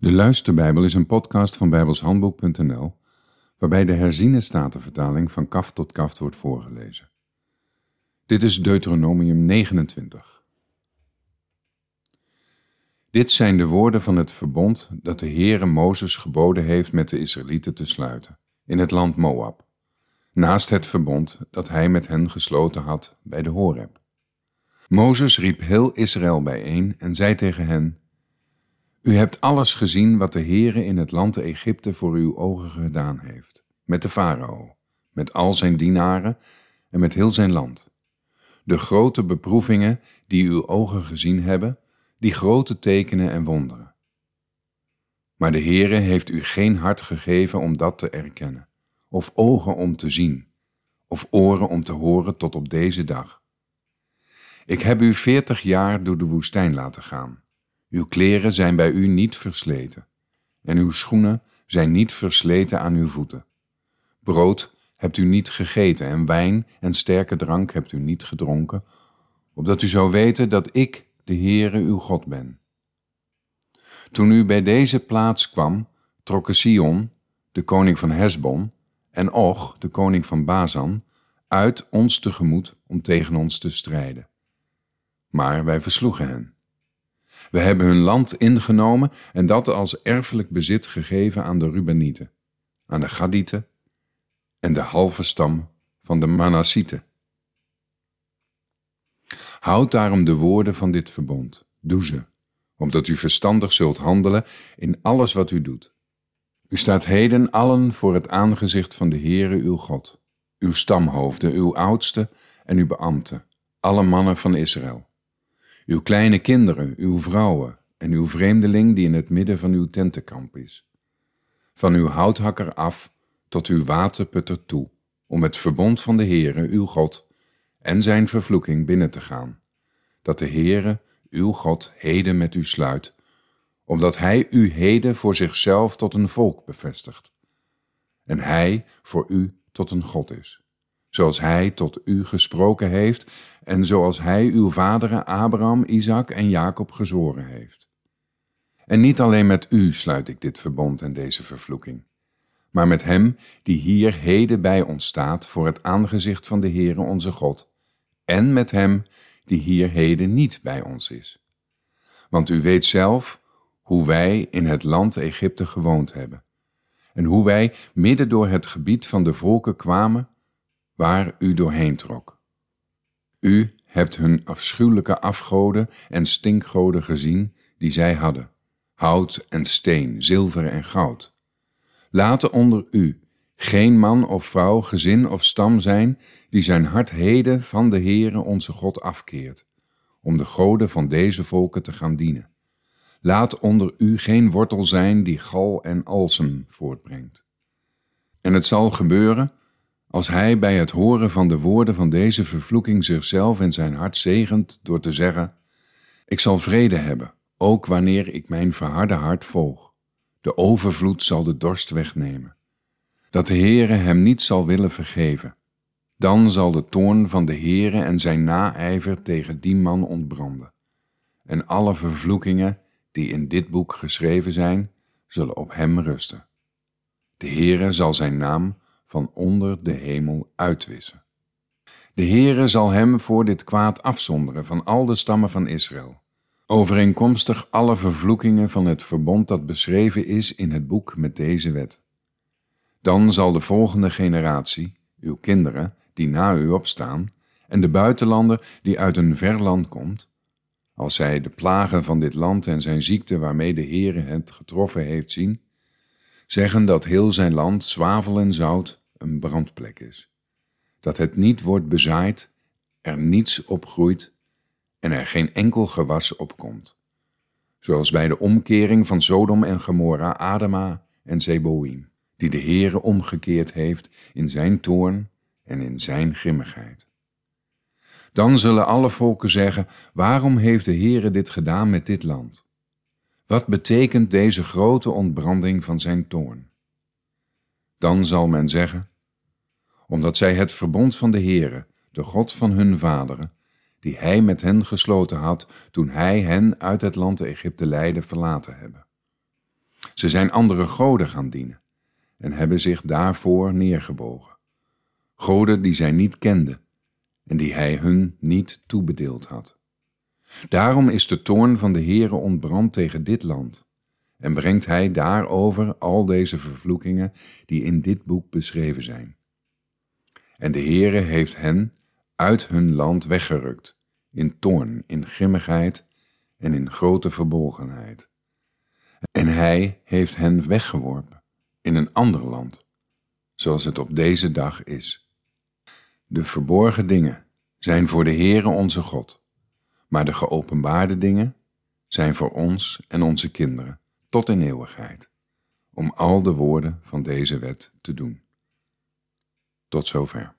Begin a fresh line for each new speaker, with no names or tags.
De Luisterbijbel is een podcast van bijbelshandboek.nl waarbij de herziene statenvertaling van kaft tot kaft wordt voorgelezen. Dit is Deuteronomium 29. Dit zijn de woorden van het verbond dat de Heere Mozes geboden heeft met de Israëlieten te sluiten, in het land Moab, naast het verbond dat hij met hen gesloten had bij de Horeb. Mozes riep heel Israël bijeen en zei tegen hen, U hebt alles gezien wat de Heere in het land Egypte voor uw ogen gedaan heeft, met de farao, met al zijn dienaren en met heel zijn land. De grote beproevingen die uw ogen gezien hebben, die grote tekenen en wonderen. Maar de Heere heeft u geen hart gegeven om dat te erkennen, of ogen om te zien, of oren om te horen tot op deze dag. Ik heb u veertig jaar door de woestijn laten gaan. Uw kleren zijn bij u niet versleten, en uw schoenen zijn niet versleten aan uw voeten. Brood hebt u niet gegeten, en wijn en sterke drank hebt u niet gedronken, opdat u zou weten dat ik, de Heere, uw God ben. Toen u bij deze plaats kwam, trokken Sion, de koning van Hesbon, en Och, de koning van Bazan, uit ons tegemoet om tegen ons te strijden. Maar wij versloegen hen. We hebben hun land ingenomen en dat als erfelijk bezit gegeven aan de Rubenieten, aan de Gadieten en de halve stam van de Manassieten. Houd daarom de woorden van dit verbond, doe ze, omdat u verstandig zult handelen in alles wat u doet. U staat heden allen voor het aangezicht van de Heere uw God, uw stamhoofden, uw oudsten en uw beambten, alle mannen van Israël. Uw kleine kinderen, uw vrouwen en uw vreemdeling die in het midden van uw tentenkamp is. Van uw houthakker af tot uw waterputter toe, om het verbond van de Heere uw God en zijn vervloeking binnen te gaan, dat de Heere uw God heden met u sluit, omdat hij u heden voor zichzelf tot een volk bevestigt, en hij voor u tot een God is, zoals hij tot u gesproken heeft en zoals hij uw vaderen Abraham, Isaac en Jacob gezworen heeft. En niet alleen met u sluit ik dit verbond en deze vervloeking, maar met hem die hier heden bij ons staat voor het aangezicht van de Heere onze God, en met hem die hier heden niet bij ons is. Want u weet zelf hoe wij in het land Egypte gewoond hebben, en hoe wij midden door het gebied van de volken kwamen waar u doorheen trok. U hebt hun afschuwelijke afgoden en stinkgoden gezien die zij hadden, hout en steen, zilver en goud. Laten onder u geen man of vrouw, gezin of stam zijn die zijn hart heden van de Heere onze God afkeert, om de goden van deze volken te gaan dienen. Laat onder u geen wortel zijn die gal en alsem voortbrengt. En het zal gebeuren, als hij bij het horen van de woorden van deze vervloeking zichzelf en zijn hart zegent door te zeggen, ik zal vrede hebben, ook wanneer ik mijn verharde hart volg. De overvloed zal de dorst wegnemen. Dat de Heere hem niet zal willen vergeven. Dan zal de toorn van de Heere en zijn naijver tegen die man ontbranden. En alle vervloekingen die in dit boek geschreven zijn, zullen op hem rusten. De Heere zal zijn naam van onder de hemel uitwissen. De Heere zal hem voor dit kwaad afzonderen van al de stammen van Israël, overeenkomstig alle vervloekingen van het verbond dat beschreven is in het boek met deze wet. Dan zal de volgende generatie, uw kinderen, die na u opstaan, en de buitenlander die uit een ver land komt, als zij de plagen van dit land en zijn ziekte waarmee de Heere het getroffen heeft zien, zeggen dat heel zijn land zwavel en zout een brandplek is. Dat het niet wordt bezaaid, er niets opgroeit en er geen enkel gewas opkomt. Zoals bij de omkering van Sodom en Gomorra, Adama en Zeboïm, die de Heere omgekeerd heeft in zijn toorn en in zijn grimmigheid. Dan zullen alle volken zeggen, waarom heeft de Heere dit gedaan met dit land? Wat betekent deze grote ontbranding van zijn toorn? Dan zal men zeggen, omdat zij het verbond van de Heere, de God van hun vaderen, die hij met hen gesloten had toen hij hen uit het land Egypte leidde, verlaten hebben. Ze zijn andere goden gaan dienen en hebben zich daarvoor neergebogen. Goden die zij niet kenden en die hij hun niet toebedeeld had. Daarom is de toorn van de Heere ontbrand tegen dit land en brengt hij daarover al deze vervloekingen die in dit boek beschreven zijn. En de Heere heeft hen uit hun land weggerukt, in toorn, in grimmigheid en in grote verbolgenheid. En hij heeft hen weggeworpen in een ander land, zoals het op deze dag is. De verborgen dingen zijn voor de Heere onze God, maar de geopenbaarde dingen zijn voor ons en onze kinderen tot in eeuwigheid, om al de woorden van deze wet te doen. Tot zover.